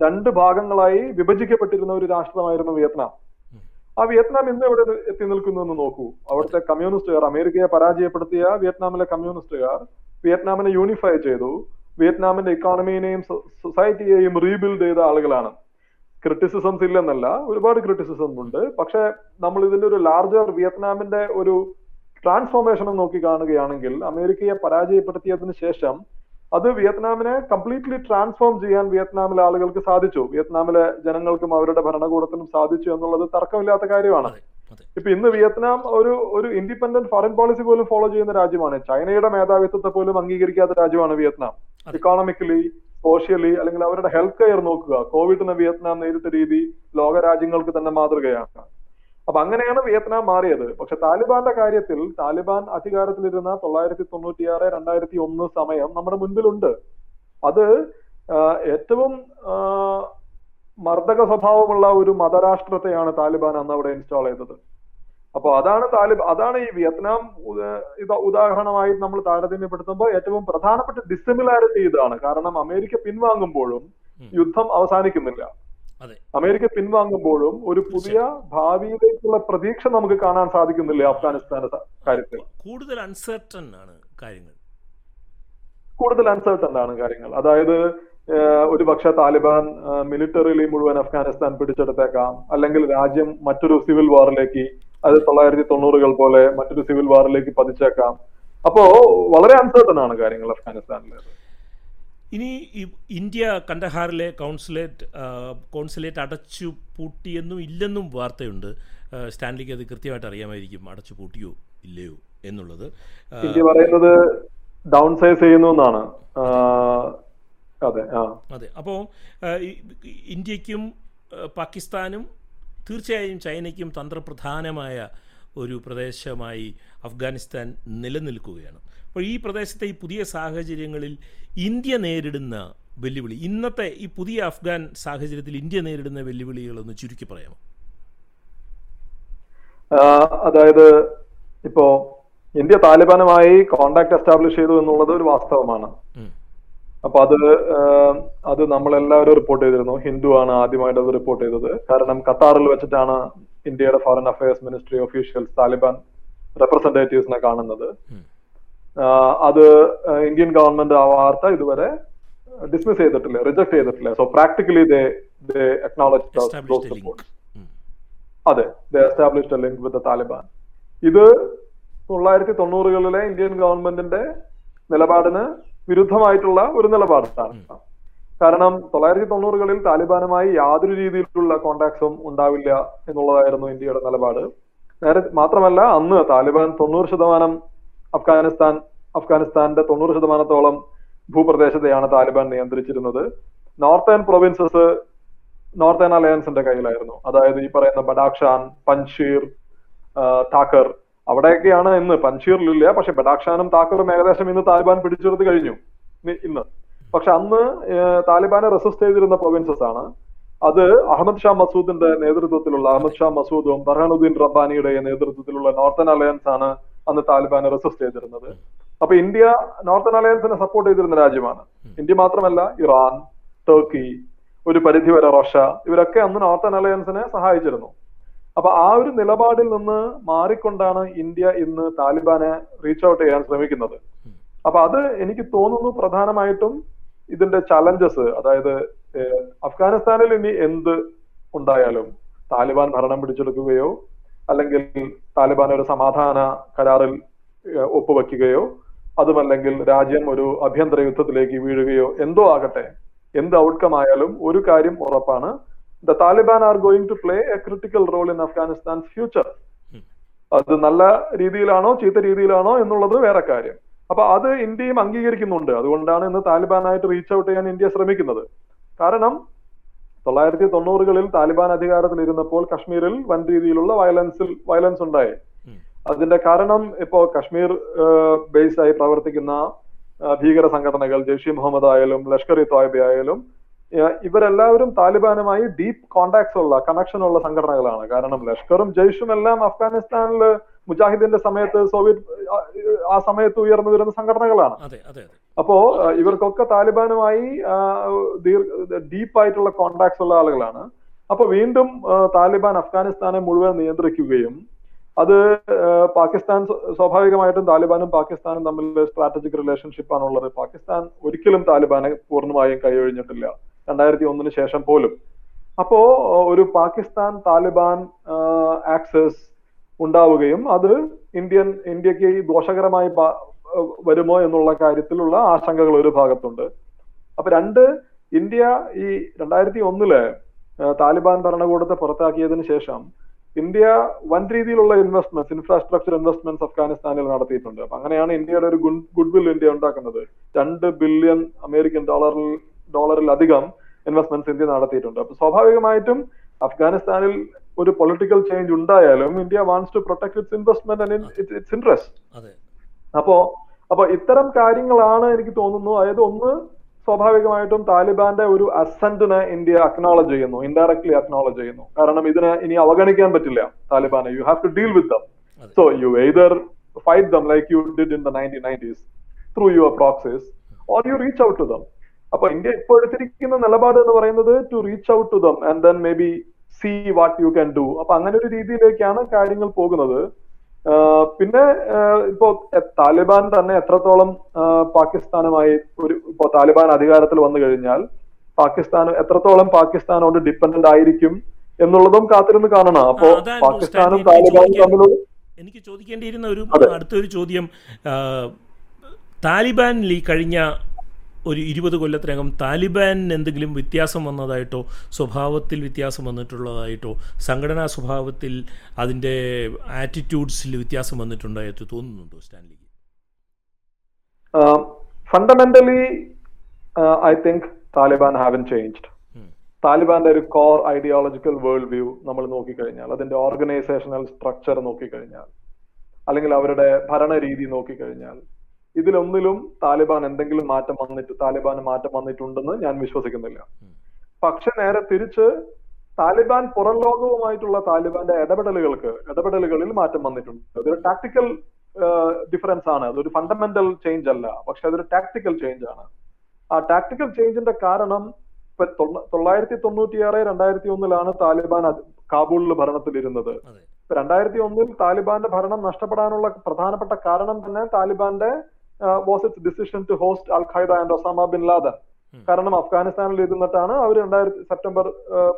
രണ്ട് ഭാഗങ്ങളായി വിഭജിക്കപ്പെട്ടിരുന്ന ഒരു രാഷ്ട്രമായിരുന്നു വിയറ്റ്നാം. ആ വിയറ്റ്നാം ഇന്ന് എവിടെ എത്തി നിൽക്കുന്നു എന്ന് നോക്കൂ. അവിടുത്തെ കമ്മ്യൂണിസ്റ്റുകാർ അമേരിക്കയെ പരാജയപ്പെടുത്തിയ വിയറ്റ്നാമിലെ കമ്മ്യൂണിസ്റ്റുകാർ വിയറ്റ്നാമിനെ യൂണിഫൈ ചെയ്തു. വിയറ്റ്നാമിന്റെ ഇക്കോണമിയെയും സൊസൈറ്റിയെയും റീബിൽഡ് ചെയ്ത ആളുകളാണ്. ക്രിറ്റിസിസംസ് ഇല്ലെന്നല്ല ഒരുപാട് ക്രിറ്റിസിസം ഉണ്ട്. പക്ഷെ നമ്മൾ ഇതിന്റെ ഒരു ലാർജർ വിയറ്റ്നാമിന്റെ ഒരു ട്രാൻസ്ഫോർമേഷൻ നോക്കി കാണുകയാണെങ്കിൽ അമേരിക്കയെ പരാജയപ്പെടുത്തിയതിന് ശേഷം അത് വിയറ്റ്നാമിനെ കംപ്ലീറ്റ്ലി ട്രാൻസ്ഫോം ചെയ്യാൻ വിയറ്റ്നാമിലെ ആളുകൾക്ക് സാധിച്ചു. വിയറ്റ്നാമിലെ ജനങ്ങൾക്കും അവരുടെ ഭരണകൂടത്തിനും സാധിച്ചു എന്നുള്ളത് തർക്കമില്ലാത്ത കാര്യമാണ്. ഇപ്പൊ ഇന്ന് വിയറ്റ്നാം ഒരു ഒരു ഇൻഡിപെൻഡന്റ് ഫോറിൻ പോളിസി പോലും ഫോളോ ചെയ്യുന്ന രാജ്യമാണ്. ചൈനയുടെ മേധാവിത്വത്തെ പോലും അംഗീകരിക്കാത്ത രാജ്യമാണ് വിയറ്റ്നാം. ഇക്കോണമിക്കലി സോഷ്യലി അല്ലെങ്കിൽ അവരുടെ ഹെൽത്ത് കെയർ നോക്കുക. കോവിഡിനെ വിയറ്റ്നാം നേരിട്ട രീതി ലോക രാജ്യങ്ങൾക്ക് തന്നെ മാതൃകയാണ്. അപ്പൊ അങ്ങനെയാണ് വിയറ്റ്നാം മാറിയത്. പക്ഷെ താലിബാന്റെ കാര്യത്തിൽ താലിബാൻ അധികാരത്തിലിരുന്ന തൊള്ളായിരത്തി തൊണ്ണൂറ്റിയാറ് രണ്ടായിരത്തി ഒന്ന് സമയം നമ്മുടെ മുൻപിലുണ്ട്. അത് ഏറ്റവും മർദ്ദക സ്വഭാവമുള്ള ഒരു മതരാഷ്ട്രത്തെയാണ് താലിബാൻ അന്ന് അവിടെ ഇൻസ്റ്റാൾ ചെയ്തത്. അപ്പൊ അതാണ് താലിബ് അതാണ് ഈ വിയറ്റ്നാം ഇത് ഉദാഹരണമായി നമ്മൾ താരതമ്യപ്പെടുത്തുമ്പോൾ ഏറ്റവും പ്രധാനപ്പെട്ട ഡിസിമിലാരിറ്റി ഇതാണ്. കാരണം അമേരിക്ക പിൻവാങ്ങുമ്പോഴും യുദ്ധം അവസാനിക്കുന്നില്ല. അമേരിക്ക പിൻവാങ്ങുമ്പോഴും ഒരു പുതിയ ഭാവിയിലേക്കുള്ള പ്രതീക്ഷ നമുക്ക് കാണാൻ സാധിക്കുന്നില്ല അഫ്ഗാനിസ്ഥാന്റെ സ- കാര്യത്തിൽ. കൂടുതൽ അൺസർട്ടൺ ആണ് കാര്യങ്ങൾ. കൂടുതൽ അൺസർട്ടൺ ആണ് കാര്യങ്ങൾ. അതായത് ഒരു പക്ഷെ താലിബാൻ മിലിറ്ററിലി മുഴുവൻ അഫ്ഗാനിസ്ഥാൻ പിടിച്ചെടുത്തേക്കാം. അല്ലെങ്കിൽ രാജ്യം മറ്റൊരു സിവിൽ വാറിലേക്ക് അത് തൊള്ളായിരത്തി തൊണ്ണൂറുകൾ പോലെ മറ്റൊരു സിവിൽ വാറിലേക്ക് പതിച്ചേക്കാം. അപ്പോ വളരെ അൺസർട്ടൺ ആണ് കാര്യങ്ങൾ അഫ്ഗാനിസ്ഥാനിൽ ഇനി ഇന്ത്യ കണ്ടഹാറിലെ കൗൺസുലേറ്റ് കോൺസുലേറ്റ് അടച്ചു പൂട്ടിയെന്നും ഇല്ലെന്നും വാർത്തയുണ്ട്. സ്റ്റാൻലിക്ക് അത് കൃത്യമായിട്ട് അറിയാമായിരിക്കും അടച്ചു പൂട്ടിയോ ഇല്ലയോ എന്നുള്ളത്. ഇന്ത്യ പറയുന്നത് ഡൗൺ സൈസ് ചെയ്യുന്നു എന്നാണ്. അതെ അപ്പോ അതെ അപ്പോൾ ഇന്ത്യക്കും പാകിസ്ഥാനും തീർച്ചയായും ചൈനയ്ക്കും തന്ത്രപ്രധാനമായ ഒരു പ്രദേശമായി അഫ്ഗാനിസ്ഥാൻ നിലനിൽക്കുകയാണ്. അപ്പോൾ ഈ പ്രദേശത്തെ ഈ പുതിയ സാഹചര്യങ്ങളിൽ ഇന്ത്യ നേരിടുന്ന വെല്ലുവിളി ഇന്നത്തെ ഈ പുതിയ അഫ്ഗാൻ സാഹചര്യത്തിൽ ഇന്ത്യ നേരിടുന്ന വെല്ലുവിളികളൊന്ന് ചുരുക്കി പറയാമോ? അതായത് ഇപ്പോ ഇന്ത്യ താലിബാനുമായി കോണ്ടാക്ട് എസ്റ്റാബ്ലിഷ് ചെയ്തു എന്നുള്ളത് ഒരു വാസ്തവമാണ്. അപ്പൊ അത് അത് നമ്മളെല്ലാവരും റിപ്പോർട്ട് ചെയ്തിരുന്നു. ഹിന്ദു ആണ് ആദ്യമായിട്ട് അത് റിപ്പോർട്ട് ചെയ്തത്. കാരണം ഖത്താറിൽ വെച്ചിട്ടാണ് ഇന്ത്യയുടെ foreign affairs ministry officials Taliban റെപ്രസെന്റേറ്റീവ്സിനെ കാണുന്നത്. അത് ഇന്ത്യൻ ഗവൺമെന്റ് ആ വാർത്ത ഇതുവരെ ഡിസ്മിസ് ചെയ്തിട്ടില്ല റിജക്ട് ചെയ്തിട്ടില്ല. So practically they they acknowledge. ഉം. അതെ the established link with Taliban ഇത് തൊള്ളായിരത്തി തൊണ്ണൂറുകളിലെ ഇന്ത്യൻ ഗവൺമെന്റിന്റെ നിലപാടിന് വിരുദ്ധമായിട്ടുള്ള ഒരു നിലപാടാണ്. കാരണം തൊള്ളായിരത്തി തൊണ്ണൂറുകളിൽ താലിബാനുമായി യാതൊരു രീതിയിലുള്ള കോണ്ടാക്ട്സും ഉണ്ടാവില്ല എന്നുള്ളതായിരുന്നു ഇന്ത്യയുടെ നിലപാട്. നേരെ മാത്രമല്ല അന്ന് താലിബാൻ തൊണ്ണൂറ് ശതമാനം അഫ്ഗാനിസ്ഥാൻ അഫ്ഗാനിസ്ഥാന്റെ തൊണ്ണൂറ് ശതമാനത്തോളം ഭൂപ്രദേശത്തെയാണ് താലിബാൻ നിയന്ത്രിച്ചിരുന്നത്. നോർത്തേൺ പ്രൊവിൻസസ് നോർത്തേൺ അലയൻസിന്റെ കയ്യിലായിരുന്നു. അതായത് ഈ പറയുന്ന ബഡാക്ഷാൻ പൻഷീർ താക്കർ അവിടെയൊക്കെയാണ് ഇന്ന് പൻഷീറിലില്ല പക്ഷെ ബഡാക്ഷാനും താക്കറും ഏകദേശം ഇന്ന് താലിബാൻ പിടിച്ചെടുത്ത് കഴിഞ്ഞു. ഇന്ന് പക്ഷെ അന്ന് താലിബാനെ റെസിസ്റ്റ് ചെയ്തിരുന്ന പ്രൊവിൻസസ് ആണ്. അത് അഹമ്മദ് ഷാ മസൂദിന്റെ നേതൃത്വത്തിലുള്ള അഹമ്മദ് ഷാ മസൂദും ബർഹാനുദ്ദീൻ റബ്ബാനിയുടെ നേതൃത്വത്തിലുള്ള നോർത്തേൺ അലയൻസ് ആണ് അന്ന് താലിബാനെ റെസിസ്റ്റ് ചെയ്തിരുന്നത്. അപ്പൊ ഇന്ത്യ നോർത്തേൺ അലയൻസിനെ സപ്പോർട്ട് ചെയ്തിരുന്ന രാജ്യമാണ്. ഇന്ത്യ മാത്രമല്ല ഇറാൻ ടർക്കി ഒരു പരിധിവരെ റഷ്യ ഇവരൊക്കെ അന്ന് നോർത്തേൺ അലയൻസിനെ സഹായിച്ചിരുന്നു. അപ്പൊ ആ ഒരു നിലപാടിൽ നിന്ന് മാറിക്കൊണ്ടാണ് ഇന്ത്യ ഇന്ന് താലിബാനെ റീച്ച് ഔട്ട് ചെയ്യാൻ ശ്രമിക്കുന്നത്. അപ്പൊ അത് എനിക്ക് തോന്നുന്നു പ്രധാനമായിട്ടും ഇതിന്റെ ചലഞ്ചസ് അതായത് അഫ്ഗാനിസ്ഥാനിൽ ഇനി എന്ത് ഉണ്ടായാലും താലിബാൻ ഭരണം പിടിച്ചെടുക്കുകയോ അല്ലെങ്കിൽ താലിബാൻ ഒരു സമാധാന കരാറിൽ ഒപ്പുവെക്കുകയോ അതുമല്ലെങ്കിൽ രാജ്യം ഒരു ആഭ്യന്തര യുദ്ധത്തിലേക്ക് വീഴുകയോ എന്തോ ആകട്ടെ എന്ത് ഔട്ട്കം ആയാലും ഒരു കാര്യം ഉറപ്പാണ് the Taliban are going to play a critical role in Afghanistan's future. അത് നല്ല രീതിയിലാണോ ചീത്ത രീതിയിലാണോ എന്നുള്ളത് വേറെ കാര്യം അപ്പൊ അത് ഇന്ത്യയും അംഗീകരിക്കുന്നുണ്ട് അതുകൊണ്ടാണ് ഇന്ന് താലിബാനായിട്ട് റീച്ച് ഔട്ട് ചെയ്യാൻ ഇന്ത്യ ശ്രമിക്കുന്നത് കാരണം തൊള്ളായിരത്തി തൊണ്ണൂറുകളിൽ താലിബാൻ അധികാരത്തിൽ ഇരുന്നപ്പോൾ കശ്മീരിൽ വൻ രീതിയിലുള്ള വയലൻസിൽ വയലൻസ് ഉണ്ടായി. അതിന്റെ കാരണം ഇപ്പോ കശ്മീർ ബേസ് ആയി പ്രവർത്തിക്കുന്ന ഭീകര സംഘടനകൾ ജെയ്ഷെ മുഹമ്മദ് ആയാലും ലഷ്കർ ഇ തോയ്ബ ആയാലും ഇവരെല്ലാവരും താലിബാനുമായി ഡീപ്പ് കോണ്ടാക്ട്സ് ഉള്ള കണക്ഷൻ ഉള്ള സംഘടനകളാണ്. കാരണം ലഷ്കറും ജയ്ഷും എല്ലാം അഫ്ഗാനിസ്ഥാനിൽ മുജാഹിദിന്റെ സമയത്ത് സോവിയറ്റ് ആ, സമയത്ത് ഉയർന്നു വരുന്ന സംഘടനകളാണ്. അപ്പോ ഇവർക്കൊക്കെ താലിബാനുമായി ഡീപ്പ് ആയിട്ടുള്ള കോണ്ടാക്ട്സ് ഉള്ള ആളുകളാണ്. അപ്പൊ വീണ്ടും താലിബാൻ അഫ്ഗാനിസ്ഥാനെ മുഴുവൻ നിയന്ത്രിക്കുകയും അത് പാകിസ്ഥാൻ സ്വാഭാവികമായിട്ടും താലിബാനും പാകിസ്ഥാനും തമ്മിൽ സ്ട്രാറ്റജിക് റിലേഷൻഷിപ്പ് ആണുള്ളത്. പാകിസ്ഥാൻ ഒരിക്കലും താലിബാനെ പൂർണമായും കൈയൊഴിഞ്ഞിട്ടില്ല രണ്ടായിരത്തി ഒന്നിന് ശേഷം പോലും. അപ്പോ ഒരു പാകിസ്ഥാൻ താലിബാൻ ആക്സസ് ഉണ്ടാവുകയും അത് ഇന്ത്യൻ ഇന്ത്യയ്ക്ക് ദോഷകരമായി വരുമോ എന്നുള്ള കാര്യത്തിലുള്ള ആശങ്കകൾ ഒരു ഭാഗത്തുണ്ട്. അപ്പൊ രണ്ട് ഇന്ത്യ ഈ രണ്ടായിരത്തി ഒന്നിൽ താലിബാൻ ഭരണകൂടത്തെ പുറത്താക്കിയതിന് ശേഷം ഇന്ത്യ വൻ രീതിയിലുള്ള ഇൻവെസ്റ്റ്മെന്റ്സ് ഇൻഫ്രാസ്ട്രക്ചർ ഇൻവെസ്റ്റ്മെന്റ്സ് അഫ്ഗാനിസ്ഥാനിൽ നടത്തിയിട്ടുണ്ട്. അപ്പൊ അങ്ങനെയാണ് ഇന്ത്യയുടെ ഒരു ഗുഡ് വിൽ ഇന്ത്യ ഉണ്ടാക്കുന്നത്. രണ്ട് ബില്യൺ അമേരിക്കൻ ഡോളറിൽ ഡോളറിലധികം ഇൻവെസ്റ്റ്മെന്റ്സ് ഇന്ത്യ നടത്തിയിട്ടുണ്ട്. അപ്പൊ സ്വാഭാവികമായിട്ടും അഫ്ഗാനിസ്ഥാനിൽ ഒരു പൊളിറ്റിക്കൽ ചേഞ്ച് ഉണ്ടായാലും India wants to protect its investment and its interest അപ്പോ അപ്പൊ ഇത്തരം കാര്യങ്ങളാണ് എനിക്ക് തോന്നുന്നു. അതായത് ഒന്ന് സ്വാഭാവികമായിട്ടും താലിബാന്റെ ഒരു അസന്റിനെ ഇന്ത്യ അക്നോളജ് ചെയ്യുന്നു. ഇൻഡയറക്ട്ലി അക്നോളജ് ചെയ്യുന്നു. കാരണം ഇതിനെ ഇനി അവഗണിക്കാൻ പറ്റില്ല താലിബാനെ. You have to deal with them so you either fight them like you did in the nineteen nineties through your proxies or you reach out to them അപ്പൊ India ഇപ്പോൾ എടുത്തിരിക്കുന്ന നിലപാട് എന്ന് പറയുന്നത് to reach out to them and then maybe see what you can do അപ്പൊ അങ്ങനെ ഒരു രീതിയിലേക്കാണ് കാര്യങ്ങൾ പോകുന്നത്. പിന്നെ ഇപ്പോ താലിബാൻ തന്നെ എത്രത്തോളം പാകിസ്ഥാനുമായി ഒരു ഇപ്പോ താലിബാൻ അധികാരത്തിൽ വന്നു കഴിഞ്ഞാൽ പാകിസ്ഥാൻ എത്രത്തോളം പാകിസ്ഥാനോട് ഡിപ്പെൻഡന്റ് ആയിരിക്കും എന്നുള്ളതും കാത്തിരുന്ന് കാണണം. അപ്പോ പാകിസ്ഥാനും താലിബാനും തമ്മിൽ തമ്മിലുള്ള എനിക്ക് ചോദിക്കേണ്ടിയിരുന്ന ഒരു അടുത്തൊരു ചോദ്യം താലിബാനിൽ ഈ കഴിഞ്ഞ ഒരു ഇരുപത് കൊല്ലത്തിനകം താലിബാനിന് എന്തെങ്കിലും വ്യത്യാസം വന്നതായിട്ടോ സ്വഭാവത്തിൽ വ്യത്യാസം വന്നിട്ടുള്ളതായിട്ടോ സംഘടനാ സ്വഭാവത്തിൽ അതിന്റെ ആറ്റിറ്റ്യൂഡ്സിൽ വ്യത്യാസം വന്നിട്ടുണ്ടായിട്ട് തോന്നുന്നുണ്ടോ സ്റ്റാൻലിക്ക് fundamentally I think Taliban haven't changed. താലിബാന്റെ ഒരു കോർ ഐഡിയോളജിക്കൽ വേൾഡ് വ്യൂ നമ്മൾ നോക്കിക്കഴിഞ്ഞാൽ അതിന്റെ ഓർഗനൈസേഷണൽ സ്ട്രക്ചർ നോക്കിക്കഴിഞ്ഞാൽ അല്ലെങ്കിൽ അവരുടെ ഭരണരീതി നോക്കിക്കഴിഞ്ഞാൽ ഇതിലൊന്നിലും താലിബാൻ എന്തെങ്കിലും മാറ്റം വന്നിട്ട് താലിബാന് മാറ്റം വന്നിട്ടുണ്ടെന്ന് ഞാൻ വിശ്വസിക്കുന്നില്ല. പക്ഷെ നേരെ തിരിച്ച് താലിബാൻ പുറം ലോകവുമായിട്ടുള്ള താലിബാന്റെ ഇടപെടലുകൾക്ക് ഇടപെടലുകളിൽ മാറ്റം വന്നിട്ടുണ്ട്. അതൊരു ടാക്ടിക്കൽ ഡിഫറൻസ് ആണ്. അതൊരു ഫണ്ടമെന്റൽ ചേഞ്ച് അല്ല. പക്ഷെ അതൊരു ടാക്ടിക്കൽ ചേഞ്ച് ആണ്. ആ ടാക്ടിക്കൽ ചേഞ്ചിന്റെ കാരണം ഇപ്പൊ തൊള്ള- തൊള്ളായിരത്തി തൊണ്ണൂറ്റിയാറ് രണ്ടായിരത്തി ഒന്നിലാണ് താലിബാൻ കാബൂളിൽ ഭരണത്തിലിരുന്നത്. രണ്ടായിരത്തി ഒന്നിൽ താലിബാന്റെ ഭരണം നഷ്ടപ്പെടാനുള്ള പ്രധാനപ്പെട്ട കാരണം തന്നെ താലിബാന്റെ was its decision to host al Qaeda and Osama bin Laden കാരണം അഫ്ഗാനിസ്ഥാനിൽ ഇരുന്നിട്ടാണ് അവർ രണ്ടായിരത്തി സെപ്റ്റംബർ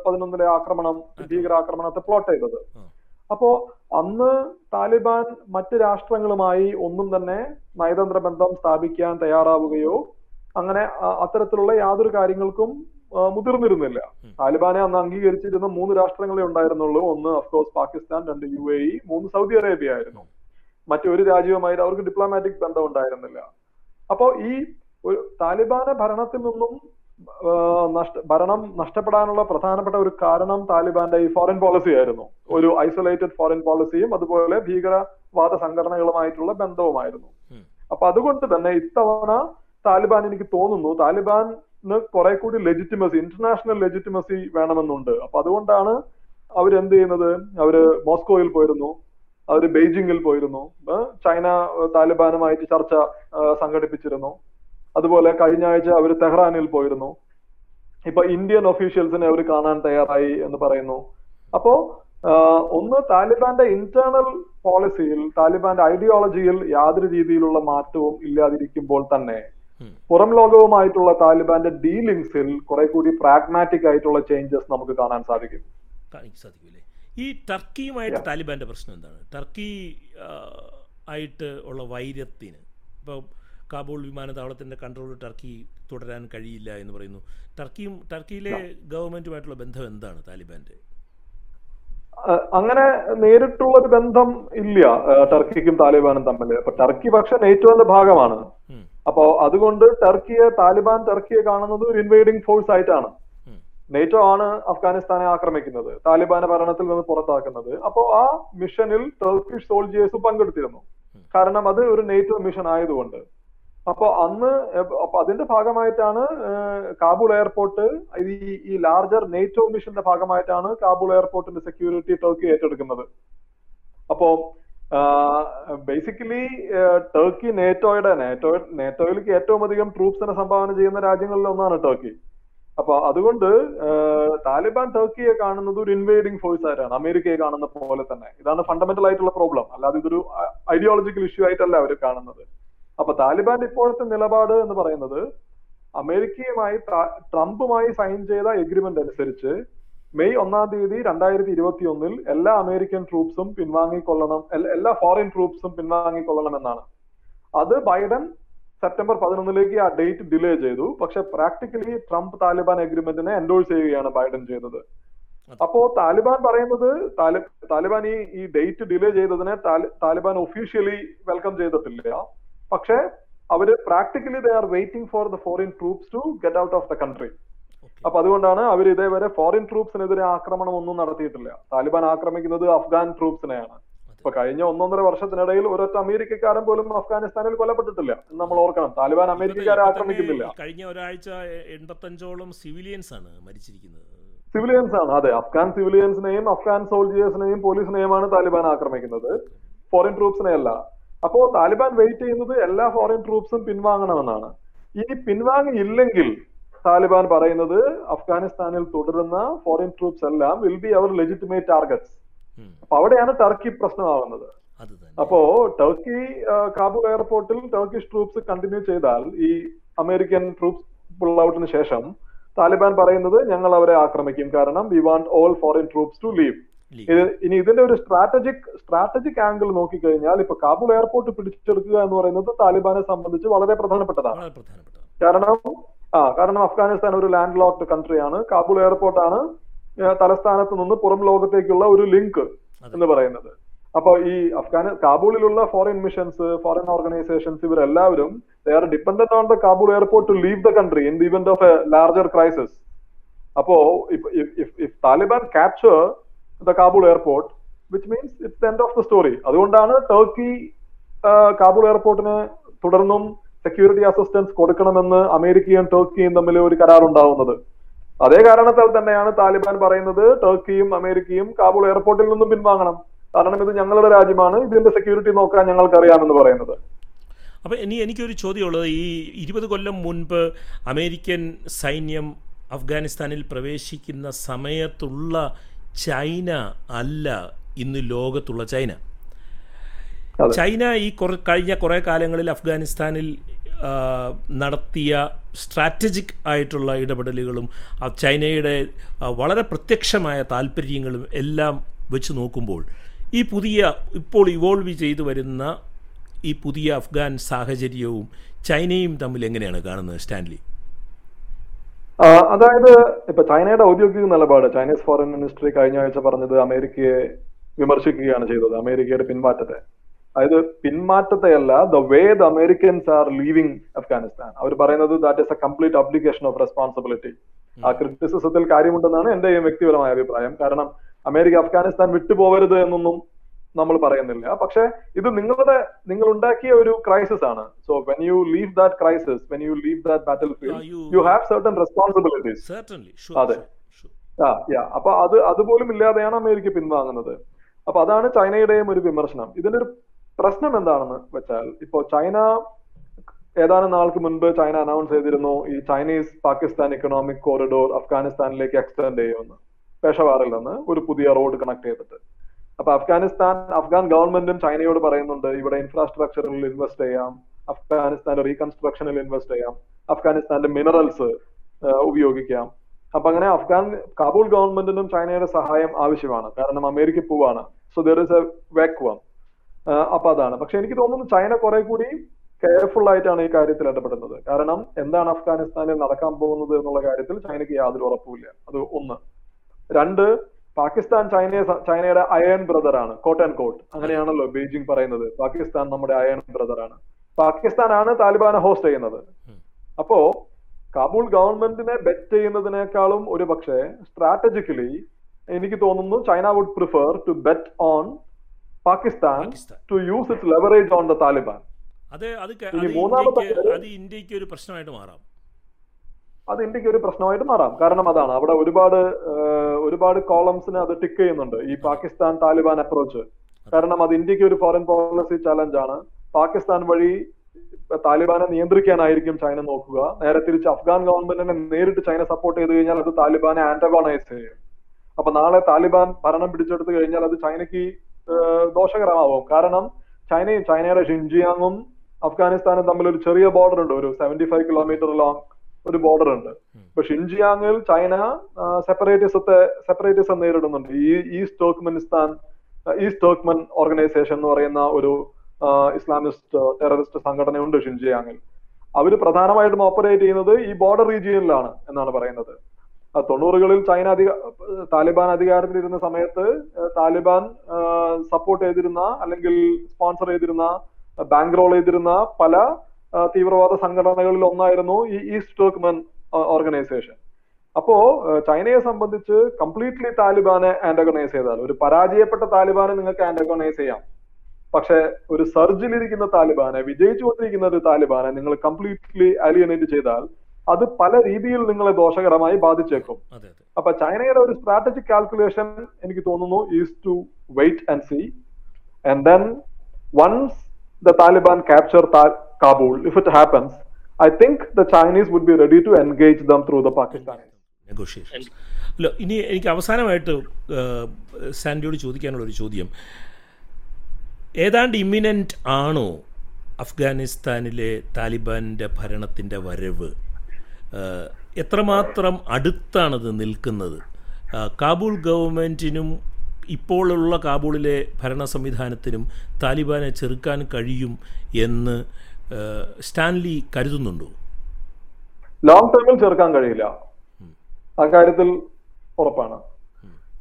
പതിനൊന്നിലെ ആക്രമണം ഭീകരാക്രമണത്തെ പ്ലോട്ട് ചെയ്തത്. അപ്പോ അന്ന് താലിബാൻ മറ്റ് രാഷ്ട്രങ്ങളുമായി ഒന്നും തന്നെ നയതന്ത്ര ബന്ധം സ്ഥാപിക്കാൻ തയ്യാറാവുകയോ അങ്ങനെ അത്തരത്തിലുള്ള യാതൊരു കാര്യങ്ങൾക്കും മുതിർന്നിരുന്നില്ല. താലിബാനെ അന്ന് അംഗീകരിച്ചിരുന്ന മൂന്ന് രാഷ്ട്രങ്ങളെ ഉണ്ടായിരുന്നുള്ളൂ. ഒന്ന് അഫ്കോഴ്സ് പാകിസ്ഥാൻ രണ്ട് യു എ ഇ മൂന്ന് സൗദി അറേബ്യ ആയിരുന്നു. മറ്റൊരു രാജ്യവുമായി അവർക്ക് ഡിപ്ലോമാറ്റിക് ബന്ധം ഉണ്ടായിരുന്നില്ല അപ്പോ ഈ ഒരു താലിബാന ഭരണത്തിൽ നിന്നും നഷ്ട ഭരണം നഷ്ടപ്പെടാനുള്ള പ്രധാനപ്പെട്ട ഒരു കാരണം താലിബാന്റെ ഈ ഫോറിൻ പോളിസി ആയിരുന്നു. ഒരു ഐസൊലേറ്റഡ് ഫോറിൻ പോളിസിയും അതുപോലെ ഭീകരവാദ സംഘടനകളുമായിട്ടുള്ള ബന്ധവുമായിരുന്നു. അപ്പൊ അതുകൊണ്ട് തന്നെ ഇത്തവണ താലിബാൻ എനിക്ക് തോന്നുന്നു താലിബാന് കുറെ കൂടി ലെജിറ്റിമസി ഇന്റർനാഷണൽ ലെജിറ്റിമസി വേണമെന്നുണ്ട്. അപ്പൊ അതുകൊണ്ടാണ് അവരെന്ത് ചെയ്യുന്നത്? അവർ മോസ്കോയിൽ പോയിരുന്നു. അവർ ബെയ്ജിങ്ങിൽ പോയിരുന്നു. ചൈന താലിബാനുമായിട്ട് ചർച്ച സംഘടിപ്പിച്ചിരുന്നു. അതുപോലെ കഴിഞ്ഞ ആഴ്ച അവർ തെഹ്റാനിൽ പോയിരുന്നു. ഇപ്പൊ ഇന്ത്യൻ ഒഫീഷ്യൽസിനെ അവർ കാണാൻ തയ്യാറായി എന്ന് പറയുന്നു. അപ്പോ ഒന്ന് താലിബാന്റെ ഇന്റേണൽ പോളിസിയിൽ താലിബാന്റെ ഐഡിയോളജിയിൽ യാതൊരു രീതിയിലുള്ള മാറ്റവും ഇല്ലാതിരിക്കുമ്പോൾ തന്നെ. പുറം ലോകവുമായിട്ടുള്ള താലിബാന്റെ ഡീലിങ്സിൽ കുറെ കൂടി പ്രാഗ്മാറ്റിക് ആയിട്ടുള്ള ചേഞ്ചസ് നമുക്ക് കാണാൻ സാധിക്കും. ഈ ടർക്കിയുമായിട്ട് താലിബാന്റെ പ്രശ്നം എന്താണ്? ടർക്കി ആയിട്ട് ഉള്ള വൈര്യത്തിന് ഇപ്പോൾ കാബൂൾ വിമാനത്താവളത്തിന്റെ കൺട്രോൾ ടർക്കി തുടരാൻ കഴിയില്ല എന്ന് പറയുന്നു. ടർക്കിയും ടർക്കിയിലെ ഗവൺമെന്റുമായിട്ടുള്ള ബന്ധം എന്താണ് താലിബാന്റെ? അങ്ങനെ നേരിട്ടുള്ള ഒരു ബന്ധം ഇല്ല ടർക്കിക്കും താലിബാനും തമ്മിൽ. അപ്പൊ ടർക്കി പക്ഷെ നെറ്റോന്റെ ഭാഗമാണ്. അപ്പോ അതുകൊണ്ട് ടർക്കിയെ താലിബാൻ ടർക്കിയെ കാണുന്നത് ഒരു ഇൻവേഡിംഗ് ഫോഴ്സ് ആയിട്ടാണ്. നെയ്റ്റോ ആണ് അഫ്ഗാനിസ്ഥാനെ ആക്രമിക്കുന്നത് താലിബാനെ ഭരണത്തിൽ നിന്ന് പുറത്താക്കുന്നത്. അപ്പോ ആ മിഷനിൽ ടർക്കിഷ് സോൾജിയേഴ്സ് പങ്കെടുത്തിരുന്നു. കാരണം അത് ഒരു നെയ്റ്റോ മിഷൻ ആയതുകൊണ്ട്. അപ്പൊ അന്ന് അപ്പൊ അതിന്റെ ഭാഗമായിട്ടാണ് കാബൂൾ എയർപോർട്ട് ഈ ഈ ലാർജർ നെയ്റ്റോ മിഷന്റെ ഭാഗമായിട്ടാണ് കാബൂൾ എയർപോർട്ടിന്റെ സെക്യൂരിറ്റി ടർക്കി ഏറ്റെടുക്കുന്നത്. അപ്പോ ബേസിക്കലി ടർക്കി നേറ്റോയുടെ നേറ്റോ നേറ്റോയിലേക്ക് ഏറ്റവും അധികം ട്രൂപ്സിനെ സംഭാവന ചെയ്യുന്ന രാജ്യങ്ങളിൽ ഒന്നാണ് ടർക്കി അപ്പൊ അതുകൊണ്ട് താലിബാൻ ടർക്കിയെ കാണുന്നത് ഒരു ഇൻവേഡിങ് ഫോഴ്സ് ആയിട്ടാണ് അമേരിക്കയെ കാണുന്ന പോലെ തന്നെ. ഇതാണ് ഫണ്ടമെന്റൽ ആയിട്ടുള്ള പ്രോബ്ലം അല്ലാതെ ഇതൊരു ഐഡിയോളജിക്കൽ ഇഷ്യൂ ആയിട്ടല്ല അവർ കാണുന്നത്. അപ്പൊ താലിബാന്റെ ഇപ്പോഴത്തെ നിലപാട് എന്ന് പറയുന്നത് അമേരിക്കയുമായി ട്രംപുമായി സൈൻ ചെയ്ത എഗ്രിമെന്റ് അനുസരിച്ച് മെയ് ഒന്നാം തീയതി രണ്ടായിരത്തി ഇരുപത്തി ഒന്നിൽ എല്ലാ അമേരിക്കൻ ട്രൂപ്സും പിൻവാങ്ങിക്കൊള്ളണം എല്ലാ ഫോറിൻ ട്രൂപ്സും പിൻവാങ്ങിക്കൊള്ളണം എന്നാണ്. അത് ബൈഡൻ സെപ്റ്റംബർ പതിനൊന്നിലേക്ക് ആ ഡേറ്റ് ഡിലേ ചെയ്തു. പക്ഷെ practically Trump Taliban agreement endorse ചെയ്യുകയാണ് ബൈഡൻ ചെയ്തത്. അപ്പോ താലിബാൻ പറയുന്നത് താലി- താലിബാൻ ഈ ഈ ഡേറ്റ് ഡിലേ ചെയ്തതിനെ താലി- താലിബാൻ ഒഫീഷ്യലി വെൽക്കം ചെയ്തിട്ടില്ല. പക്ഷെ അവർ practically they are waiting for the foreign troops to get out of the country അപ്പൊ അതുകൊണ്ടാണ് അവർ ഇതേവരെ ഫോറിൻ ട്രൂപ്സിനെതിരെ ആക്രമണം ഒന്നും നടത്തിയിട്ടില്ല. താലിബാൻ ആക്രമിക്കുന്നത് അഫ്ഗാൻ ട്രൂപ്സിനെയാണ് ഇപ്പൊ കഴിഞ്ഞ ഒന്നൊന്നര വർഷത്തിനിടയിൽ ഒരൊറ്റ അമേരിക്കക്കാരൻ പോലും അഫ്ഗാനിസ്ഥാനിൽ കൊല്ലപ്പെട്ടിട്ടില്ല. എന്ന് നമ്മൾ ഓർക്കണം. താലിബാൻ അമേരിക്കക്കാരെ ആക്രമിക്കുന്നില്ല. കഴിഞ്ഞ ഒരാഴ്ച എൺപത്തഞ്ചോളം സിവിലിയൻസ് ആണ് മരിച്ചിരിക്കുന്നത്. സിവിലിയൻസ് ആണ്. അതെ അഫ്ഗാൻ സിവിലിയൻസിനെയും അഫ്ഗാൻ സോൾജിയേഴ്സിനെയും പോലീസിനെയുമാണ് താലിബാൻ ആക്രമിക്കുന്നത്. ഫോറിൻ ട്രൂപ്സിനെ അല്ല അപ്പോ താലിബാൻ വെയിറ്റ് ചെയ്യുന്നത് എല്ലാ ഫോറിൻ ട്രൂപ്സും പിൻവാങ്ങണമെന്നാണ്. ഇനി പിൻവാങ്ങിയില്ലെങ്കിൽ താലിബാൻ പറയുന്നത് അഫ്ഗാനിസ്ഥാനിൽ തുടരുന്ന ഫോറിൻ ട്രൂപ്സ് എല്ലാം will be our legitimate targets. അപ്പൊ അവിടെയാണ് ടർക്കി പ്രശ്നമാവുന്നത്. അപ്പോ ടർക്കി കാബൂൾ എയർപോർട്ടിൽ ടർക്കിഷ് ട്രൂപ്സ് കണ്ടിന്യൂ ചെയ്താൽ ഈ അമേരിക്കൻ ട്രൂപ്സ് പുൾ ഔട്ടിന് ശേഷം താലിബാൻ പറയുന്നത് ഞങ്ങൾ അവരെ ആക്രമിക്കും. കാരണം we want all foreign troops to leave ഇനി ഇതിന്റെ ഒരു സ്ട്രാറ്റജിക് സ്ട്രാറ്റജിക് ആംഗിൾ നോക്കിക്കഴിഞ്ഞാൽ ഇപ്പൊ കാബൂൾ എയർപോർട്ട് പിടിച്ചെടുക്കുക എന്ന് പറയുന്നത് താലിബാനെ സംബന്ധിച്ച് വളരെ പ്രധാനപ്പെട്ടതാണ്. കാരണം ആ കാരണം അഫ്ഗാനിസ്ഥാൻ ഒരു ലാൻഡ് ലോക്ഡ് കൺട്രിയാണ് കാബൂൾ എയർപോർട്ടാണ് തലസ്ഥാനത്ത് നിന്ന് പുറം ലോകത്തേക്കുള്ള ഒരു ലിങ്ക് എന്ന് പറയുന്നത്. അപ്പൊ ഈ അഫ്ഗാൻ കാബൂളിലുള്ള ഫോറിൻ മിഷൻസ് ഫോറിൻ ഓർഗനൈസേഷൻസ് ഇവരെല്ലാവരും they are dependent on the Kabul airport to leave the country in the event of a larger crisis അപ്പോ if Taliban capture the Kabul airport which means it's end of the story അതുകൊണ്ടാണ് Turkey Kabul എയർപോർട്ടിന് തുടർന്നും security assistance കൊടുക്കണമെന്ന് അമേരിക്കയും ടർക്കിയും തമ്മിൽ ഒരു കരാർ ഉണ്ടാവുന്നത് അതേ കാരണത്താൽ തന്നെയാണ് താലിബാൻ പറയുന്നത് ടർക്കിയും അമേരിക്കയും കാബൂൾ എയർപോർട്ടിൽ നിന്നും പിൻവാങ്ങണം. കാരണം ഇത് ഞങ്ങളുടെ രാജ്യമാണ് ഇതിന്റെ സെക്യൂരിറ്റി നോക്കാൻ ഞങ്ങൾക്കറിയാമെന്ന് പറയുന്നത്. അപ്പൊ ഇനി എനിക്കൊരു ചോദ്യമുള്ളത് ഈ ഇരുപത് കൊല്ലം മുൻപ് അമേരിക്കൻ സൈന്യം അഫ്ഗാനിസ്ഥാനിൽ പ്രവേശിക്കുന്ന സമയത്തുള്ള ചൈന അല്ല ഇന്ന് ലോകത്തുള്ള ചൈന. ചൈന ഈ കുറ കഴിഞ്ഞ കുറേ കാലങ്ങളിൽ അഫ്ഗാനിസ്ഥാനിൽ നടത്തിയ സ്ട്രാറ്റജിക് ആയിട്ടുള്ള ഇടപെടലുകളും ചൈനയുടെ വളരെ പ്രത്യക്ഷമായ താല്പര്യങ്ങളും എല്ലാം വെച്ച് നോക്കുമ്പോൾ ഈ പുതിയ ഇപ്പോൾ ഇവോൾവ് ചെയ്തു വരുന്ന ഈ പുതിയ അഫ്ഗാൻ സാഹചര്യവും ചൈനയും തമ്മിൽ എങ്ങനെയാണ് കാണുന്നത് സ്റ്റാൻലി? അതായത് ഇപ്പൊ ചൈനയുടെ ഔദ്യോഗിക നിലപാട് ചൈനീസ് ഫോറിൻ മിനിസ്ട്രി കഴിഞ്ഞ ആഴ്ച പറഞ്ഞത് അമേരിക്കയെ വിമർശിക്കുകയാണ് ചെയ്തത് അമേരിക്കയുടെ പിന്മാറ്റത്തെ അതായത് പിന്മാറ്റത്തെയല്ല the way the Americans are leaving Afghanistan അവർ പറയുന്നത് that is a complete application of responsibility ആ ക്രിറ്റിസിസത്തിൽ കാര്യമുണ്ടെന്നാണ് എന്റെ വ്യക്തിപരമായ അഭിപ്രായം. കാരണം അമേരിക്ക അഫ്ഗാനിസ്ഥാൻ വിട്ടുപോകരുത് എന്നൊന്നും നമ്മൾ പറയുന്നില്ല. പക്ഷെ ഇത് നിങ്ങളുടെ നിങ്ങൾ ഉണ്ടാക്കിയ ഒരു ക്രൈസിസ് ആണ്. So when you leave that crisis when you leave that battlefield you- you have certain responsibilities അതെ. ആ യാ അപ്പൊ അത് അതുപോലും ഇല്ലാതെയാണ് അമേരിക്ക പിൻവാങ്ങുന്നത്. അപ്പൊ അതാണ് ചൈനയുടെയും ഒരു വിമർശനം. ഇതിന്റെ ഒരു പ്രശ്നം എന്താണെന്ന് വെച്ചാൽ ഇപ്പോ ചൈന ഏതാനും നാൾക്ക് മുൻപ് ചൈന അനൗൺസ് ചെയ്തിരുന്നു ഈ ചൈനീസ് പാകിസ്ഥാൻ ഇക്കണോമിക് കോറിഡോർ അഫ്ഗാനിസ്ഥാനിലേക്ക് എക്സ്റ്റെൻഡ് ചെയ്യുമെന്ന് പേഷവാറിൽ നിന്ന് ഒരു പുതിയ റോഡ് കണക്ട് ചെയ്തിട്ട്. അപ്പൊ അഫ്ഗാനിസ്ഥാൻ അഫ്ഗാൻ ഗവൺമെന്റും ചൈനയോട് പറയുന്നുണ്ട് ഇവിടെ ഇൻഫ്രാസ്ട്രക്ചറിൽ ഇൻവെസ്റ്റ് ചെയ്യാം അഫ്ഗാനിസ്ഥാന്റെ റീകൺസ്ട്രക്ഷനിൽ ഇൻവെസ്റ്റ് ചെയ്യാം അഫ്ഗാനിസ്ഥാന്റെ മിനറൽസ് ഉപയോഗിക്കാം. അപ്പൊ അങ്ങനെ അഫ്ഗാൻ കാബൂൾ ഗവൺമെന്റിനും ചൈനയുടെ സഹായം ആവശ്യമാണ്. കാരണം അമേരിക്ക പോവാണ്. So there is a vacuum അപ്പൊ അതാണ്. പക്ഷെ എനിക്ക് തോന്നുന്നു ചൈന കുറെ കൂടി കെയർഫുൾ ആയിട്ടാണ് ഈ കാര്യത്തിൽ ഇടപെടുന്നത്. കാരണം എന്താണ് അഫ്ഗാനിസ്ഥാനിൽ നടക്കാൻ പോകുന്നത് എന്നുള്ള കാര്യത്തിൽ ചൈനയ്ക്ക് യാതൊരു ഉറപ്പുമില്ല. അത് ഒന്ന്. രണ്ട് പാകിസ്ഥാൻ ചൈനയെ ചൈനയുടെ അയൺ ബ്രദർ ആണ്. കോട്ട് ആൻഡ് കോട്ട് അങ്ങനെയാണല്ലോ ബീജിംഗ് പറയുന്നത്. പാകിസ്ഥാൻ നമ്മുടെ അയൺ ബ്രദർ ആണ്. പാകിസ്ഥാനാണ് താലിബാനെ ഹോസ്റ്റ് ചെയ്യുന്നത്. അപ്പോ കാബൂൾ ഗവൺമെന്റിനെ ബെറ്റ് ചെയ്യുന്നതിനേക്കാളും ഒരു പക്ഷേ സ്ട്രാറ്റജിക്കലി എനിക്ക് തോന്നുന്നു China would prefer to bet on Pakistan. To use it leverage on the Taliban അത് അത് അത് ഇന്ത്യയ്ക്ക് ഒരു പ്രശ്നമായിട്ട് മാറാം. അത് ഇന്ത്യയ്ക്ക് ഒരു പ്രശ്നമായിട്ട് മാറാം. കാരണം അതാണ് അവിടെ ഒരുപാട് ഒരുപാട് കോളംസിന് അത് ടിക്ക് ചെയ്യുന്നുണ്ട്. ഈ പാകിസ്ഥാൻ താലിബാൻ അപ്രോച്ച് കാരണം അത് ഇന്ത്യയ്ക്ക് ഒരു ഫോറിൻ പോളിസി ചാലഞ്ച് ആണ്. പാകിസ്ഥാൻ വഴി താലിബാനെ നിയന്ത്രിക്കാനായിരിക്കും ചൈന നോക്കുക. നേരെ തിരിച്ച് അഫ്ഗാൻ ഗവൺമെന്റിനെ നേരിട്ട് ചൈന സപ്പോർട്ട് ചെയ്ത് കഴിഞ്ഞാൽ അത് താലിബാനെ ആന്റഗോണൈസ് ചെയ്യും. അപ്പൊ നാളെ താലിബാൻ ഭരണം പിടിച്ചെടുത്ത് കഴിഞ്ഞാൽ അത് ചൈനയ്ക്ക് ദോഷകരമാവും. കാരണം ചൈനയും ചൈനയുടെ ഷിൻജിയാങ്ങും അഫ്ഗാനിസ്ഥാനും തമ്മിൽ ഒരു ചെറിയ ബോർഡർ ഉണ്ട്. ഒരു സെവന്റി ഫൈവ് കിലോമീറ്റർ ലോങ് ഒരു ബോർഡർ ഉണ്ട്. ഇപ്പൊ ഷിൻജിയാങ്ങിൽ ചൈന സെപ്പറേറ്റിസത്തെ സെപ്പറേറ്റിസം നേരിടുന്നുണ്ട്. ഈ East Turkmenistan East Turkmen organisation എന്ന് പറയുന്ന ഒരു ഇസ്ലാമിസ്റ്റ് ടെററിസ്റ്റ് സംഘടനയുണ്ട് ഷിൻജിയാങ്ങിൽ. അവർ പ്രധാനമായിട്ടും ഓപ്പറേറ്റ് ചെയ്യുന്നത് ഈ ബോർഡർ റീജിയനിലാണ് എന്നാണ് പറയുന്നത്. തൊണ്ണൂറുകളിൽ ചൈന അധിക താലിബാൻ അധികാരത്തിലിരുന്ന സമയത്ത് താലിബാൻ സപ്പോർട്ട് ചെയ്തിരുന്ന അല്ലെങ്കിൽ സ്പോൺസർ ചെയ്തിരുന്ന ബാങ്ക് റോൾ ചെയ്തിരുന്ന പല തീവ്രവാദ സംഘടനകളിൽ ഒന്നായിരുന്നു ഈ ഈസ്റ്റ് ടോക്ക്മെൻ ഓർഗനൈസേഷൻ അപ്പോ ചൈനയെ സംബന്ധിച്ച് കംപ്ലീറ്റ്ലി താലിബാനെ ആന്റഗണൈസ് ചെയ്താൽ ഒരു പരാജയപ്പെട്ട താലിബാനെ നിങ്ങൾക്ക് ആന്റഗണൈസ് ചെയ്യാം. പക്ഷെ ഒരു സർജിലിരിക്കുന്ന താലിബാനെ വിജയിച്ചുകൊണ്ടിരിക്കുന്ന ഒരു താലിബാനെ നിങ്ങൾ കംപ്ലീറ്റ്ലി അലിയനേറ്റ് ചെയ്താൽ അത് പല രീതിയിൽ നിങ്ങളെ ദോഷകരമായി ബാധിച്ചേക്കും. അപ്പൊ ചൈനയുടെ ഒരു സ്ട്രാറ്റജിക് കാൽക്കുലേഷൻ എനിക്ക് തോന്നുന്നു is to wait and see and then once the Taliban capture Kabul if it happens I think the Chinese would be ready to engage them through the Pakistan negotiations അല്ല ഇനി എനിക്ക് അവസാനമായിട്ട് സാൻഡിയോട് ചോദിക്കാനുള്ള ഒരു ചോദ്യം. ഏതാണ്ട് ഇമ്മിനന്റ് ആണോ അഫ്ഗാനിസ്ഥാനിലെ താലിബാന്റെ ഭരണത്തിന്റെ വരവ്? എത്രമാത്രം അടുത്താണത് നിൽക്കുന്നത്? കാബൂൾ ഗവൺമെന്റിനും ഇപ്പോഴുള്ള കാബൂളിലെ ഭരണ സംവിധാനത്തിനും താലിബാനെ ചെറുക്കാൻ കഴിയും എന്ന് സ്റ്റാൻലി കരുതുന്നുണ്ടോ? ലോങ് ടേമിൽ ചെറുക്കാൻ കഴിയില്ല. അക്കാര്യത്തിൽ ഉറപ്പാണ്.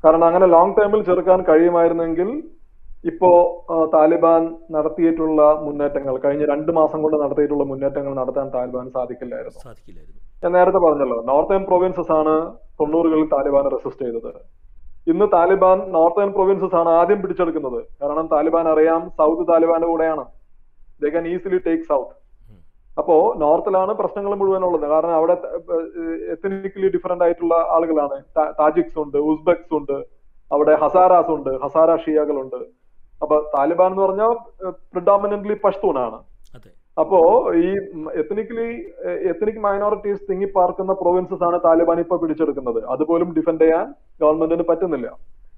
കാരണം അങ്ങനെ ലോങ് ടേമിൽ ചെറുക്കാൻ കഴിയുമായിരുന്നെങ്കിൽ ഇപ്പോ താലിബാൻ നടത്തിയിട്ടുള്ള മുന്നേറ്റങ്ങൾ കഴിഞ്ഞ രണ്ട് മാസം കൊണ്ട് നടത്തിയിട്ടുള്ള മുന്നേറ്റങ്ങൾ നടത്താൻ താലിബാൻ സാധിക്കില്ലായിരുന്നു. സാധിക്കില്ലായിരുന്നു. ഞാൻ നേരത്തെ പറഞ്ഞല്ലോ നോർത്തേൺ പ്രൊവിൻസസ് ആണ് തൊണ്ണൂറുകളിൽ താലിബാനെ റെസിസ്റ്റ് ചെയ്തത്. ഇന്ന് താലിബാൻ നോർത്തേൺ പ്രൊവിൻസസ് ആണ് ആദ്യം പിടിച്ചെടുക്കുന്നത്. കാരണം താലിബാൻ അറിയാം സൗത്ത് താലിബാന്റെ കൂടെയാണ്. They can easily take south അപ്പോ നോർത്തിലാണ് പ്രശ്നങ്ങൾ മുഴുവൻ ഉള്ളത്. കാരണം അവിടെ എത്തനിക്കലി ഡിഫറെന്റ് ആയിട്ടുള്ള ആളുകളാണ്. താജിക്സ് ഉണ്ട് ഉസ്ബെക്സ് ഉണ്ട് അവിടെ ഹസാരാസ് ഉണ്ട് ഹസാര ഷിയകളുണ്ട് അപ്പൊ താലിബാൻ എന്ന് പറഞ്ഞാൽ പ്രിഡോമിനന്റ്ലി പഷ്തൂൺ അതെ അപ്പോ ഈ എത്തനിക്കലി എത്തനിക് മൈനോറിറ്റീസ് തിങ്ങി പാർക്കുന്ന പ്രൊവിൻസസ് ആണ് താലിബാൻ ഇപ്പൊ പിടിച്ചെടുക്കുന്നത്. അതുപോലും ഡിഫെൻഡ് ചെയ്യാൻ ഗവൺമെന്റിന് പറ്റുന്നില്ല.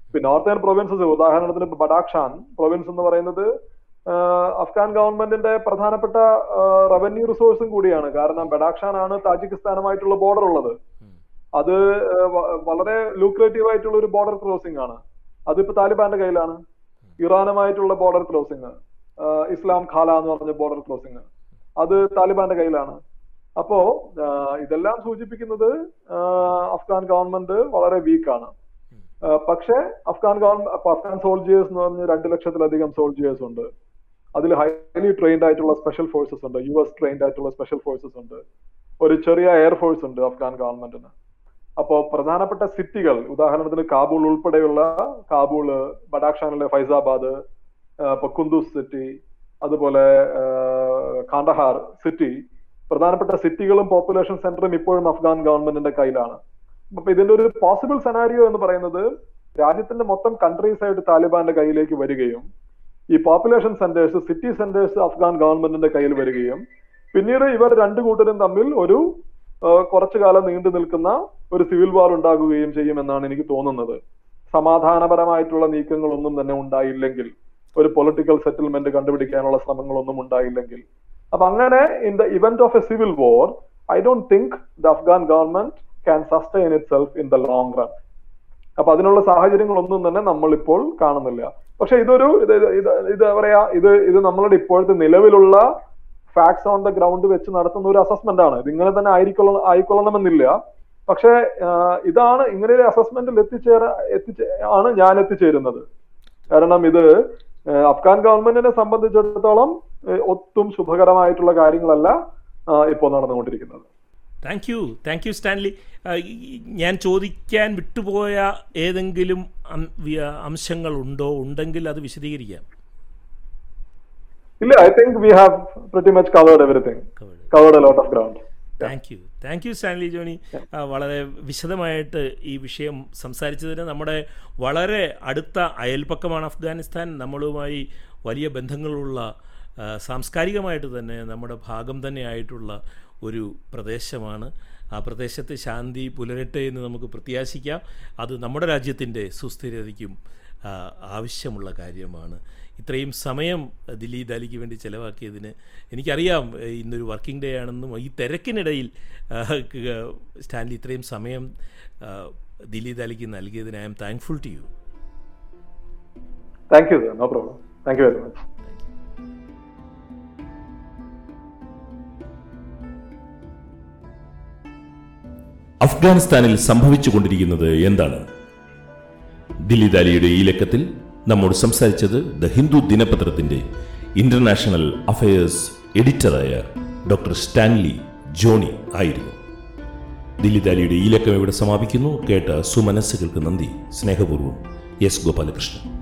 ഇപ്പൊ നോർത്തേൺ പ്രൊവിൻസസ് ഉദാഹരണത്തിന് ബഡാക്ഷാൻ പ്രൊവിൻസ് എന്ന് പറയുന്നത് അഫ്ഗാൻ ഗവൺമെന്റിന്റെ പ്രധാനപ്പെട്ട റവന്യൂ റിസോഴ്സും കൂടിയാണ്. കാരണം ബഡാക്ഷാൻ ആണ് താജിക്കിസ്ഥാനുമായിട്ടുള്ള ബോർഡർ ഉള്ളത്. അത് വളരെ ലൂക്രേറ്റീവ് ആയിട്ടുള്ള ഒരു ബോർഡർ ക്രോസിംഗ് ആണ്. അതിപ്പോ താലിബാന്റെ കയ്യിലാണ്. ഇറാനുമായിട്ടുള്ള ബോർഡർ ക്രോസിംഗ് ഇസ്ലാം ഖാല എന്ന് പറഞ്ഞ ബോർഡർ ക്രോസിംഗ് അത് താലിബാന്റെ കയ്യിലാണ്. അപ്പോ ഇതെല്ലാം സൂചിപ്പിക്കുന്നത് അഫ്ഗാൻ ഗവൺമെന്റ് വളരെ വീക്കാണ് പക്ഷേ അഫ്ഗാൻ ഗവൺമെന്റ് അഫ്ഗാൻ സോൾജിയേഴ്സ് എന്ന് പറഞ്ഞ രണ്ട് ലക്ഷത്തിലധികം സോൾജിയേഴ്സ് ഉണ്ട്. അതിൽ ഹൈലി ട്രെയിൻഡ് ആയിട്ടുള്ള സ്പെഷ്യൽ ഫോഴ്സസ് ഉണ്ട്. യു എസ് ട്രെയിൻഡ് ആയിട്ടുള്ള സ്പെഷ്യൽ ഫോഴ്സസ് ഉണ്ട്. ഒരു ചെറിയ എയർഫോഴ്സ് ഉണ്ട് അഫ്ഗാൻ ഗവൺമെന്റിന് അപ്പോ പ്രധാനപ്പെട്ട സിറ്റികൾ ഉദാഹരണത്തിന് കാബൂൾ ഉൾപ്പെടെയുള്ള കാബൂൾ ബഡാക്ഷാനിലെ ഫൈസാബാദ് ഇപ്പൊ സിറ്റി അതുപോലെ കാണ്ടഹാർ സിറ്റി പ്രധാനപ്പെട്ട സിറ്റികളും പോപ്പുലേഷൻ സെന്ററും ഇപ്പോഴും അഫ്ഗാൻ ഗവൺമെന്റിന്റെ കയ്യിലാണ്. അപ്പൊ ഇതിന്റെ ഒരു പോസിബിൾ സെനാരിയോ എന്ന് പറയുന്നത് രാജ്യത്തിന്റെ മൊത്തം കൺട്രീസ് ആയിട്ട് താലിബാന്റെ കയ്യിലേക്ക് വരികയും ഈ population centres city centres Afghan ഗവൺമെന്റിന്റെ കയ്യിൽ വരികയും പിന്നീട് ഇവർ രണ്ടു കൂട്ടരും തമ്മിൽ ഒരു കുറച്ചു കാലം നീണ്ടു നിൽക്കുന്ന ഒരു സിവിൽ വാർ ഉണ്ടാകുകയും ചെയ്യുമെന്നാണ് എനിക്ക് തോന്നുന്നത്. സമാധാനപരമായിട്ടുള്ള നീക്കങ്ങളൊന്നും തന്നെ ഉണ്ടായില്ലെങ്കിൽ ഒരു പൊളിറ്റിക്കൽ സെറ്റിൽമെന്റ് കണ്ടുപിടിക്കാനുള്ള ശ്രമങ്ങളൊന്നും ഉണ്ടായില്ലെങ്കിൽ. അപ്പൊ അങ്ങനെ in the event of a civil war I don't think the Afghan government can sustain itself in the long run അപ്പൊ അതിനുള്ള സാഹചര്യങ്ങളൊന്നും തന്നെ നമ്മൾ ഇപ്പോൾ കാണുന്നില്ല. പക്ഷെ ഇതൊരു ഇത് ഇത് പറയാ ഇത് ഇത് നമ്മളുടെ ഇപ്പോഴത്തെ നിലവിലുള്ള ഫാക്ട്സ് ഓൺ ദ ഗ്രൗണ്ട് വെച്ച് നടത്തുന്ന ഒരു അസസ്മെന്റ് ആണ്. ഇത് ഇങ്ങനെ തന്നെ ആയിരിക്കൊള്ള ആയിക്കൊള്ളണമെന്നില്ല. പക്ഷെ ഇതാണ് ഇങ്ങനെ ഒരു അസസ്മെന്റിൽ എത്തിച്ചേര എത്തിച്ചേ ആണ് ഞാൻ എത്തിച്ചേരുന്നത്. കാരണം ഇത് അഫ്ഗാൻ ഗവൺമെന്റിനെ സംബന്ധിച്ചിടത്തോളം ഒട്ടും ശുഭകരമായിട്ടുള്ള കാര്യങ്ങളല്ല ഇപ്പോൾ നടന്നുകൊണ്ടിരിക്കുന്നത്. Thank you thank you Stanley ഞാൻ ചോദിക്കാൻ വിട്ടുപോയ ഏതെങ്കിലും അംശങ്ങൾ ഉണ്ടോ ഉണ്ടെങ്കിൽ അത് വിശദീകരിക്കാം. ഇല്ല I think we have pretty much covered everything Covered. Covered a lot of ground thank you thank you Stanley Johny വളരെ വിശദമായിട്ട് ഈ വിഷയം സംസാരിച്ചതിന് നമ്മുടെ വളരെ അടുത്ത അയൽപ്പക്കമാണ് അഫ്ഗാനിസ്ഥാൻ. നമ്മളുമായി വലിയ ബന്ധങ്ങളുള്ള സാംസ്കാരികമായിട്ട് തന്നെ നമ്മുടെ ഭാഗം തന്നെയായിട്ടുള്ള ഒരു പ്രദേശമാണ്. ആ പ്രദേശത്ത് ശാന്തി പുലരട്ടെ എന്ന് നമുക്ക് പ്രത്യാശിക്കാം. അത് നമ്മുടെ രാജ്യത്തിന്റെ സുസ്ഥിരതയ്ക്കും ആവശ്യമുള്ള കാര്യമാണ്. ഇത്രയും സമയം ദില്ലി ദാലിക്ക് വേണ്ടി ചിലവാക്കിയതിന് എനിക്കറിയാം ഇന്നൊരു വർക്കിംഗ് ഡേ ആണെന്നും ഈ തിരക്കിനിടയിൽ സ്റ്റാൻലി ഇത്രയും സമയം ദില്ലി ദാലിക്ക് നൽകിയതിന് I'm thankful to you. Thank you no problem thank you very much അഫ്ഗാനിസ്ഥാനിൽ സംഭവിച്ചുകൊണ്ടിരിക്കുന്നത് എന്താണ്? ദില്ലി ദാലിയുടെ ഈ ലക്കത്തിൽ നമ്മോട് സംസാരിച്ചത് ദ ഹിന്ദു ദിനപത്രത്തിന്റെ ഇന്റർനാഷണൽ അഫയേഴ്സ് എഡിറ്ററായ ഡോക്ടർ സ്റ്റാൻലി ജോണി ആയിരുന്നു. ദില്ലി ദാലിയുടെ ഈ ലക്കം ഇവിടെ സമാപിക്കുന്നു. കേട്ട സുമനസ്സുകൾക്ക് നന്ദി. സ്നേഹപൂർവം എസ് ഗോപാലകൃഷ്ണൻ.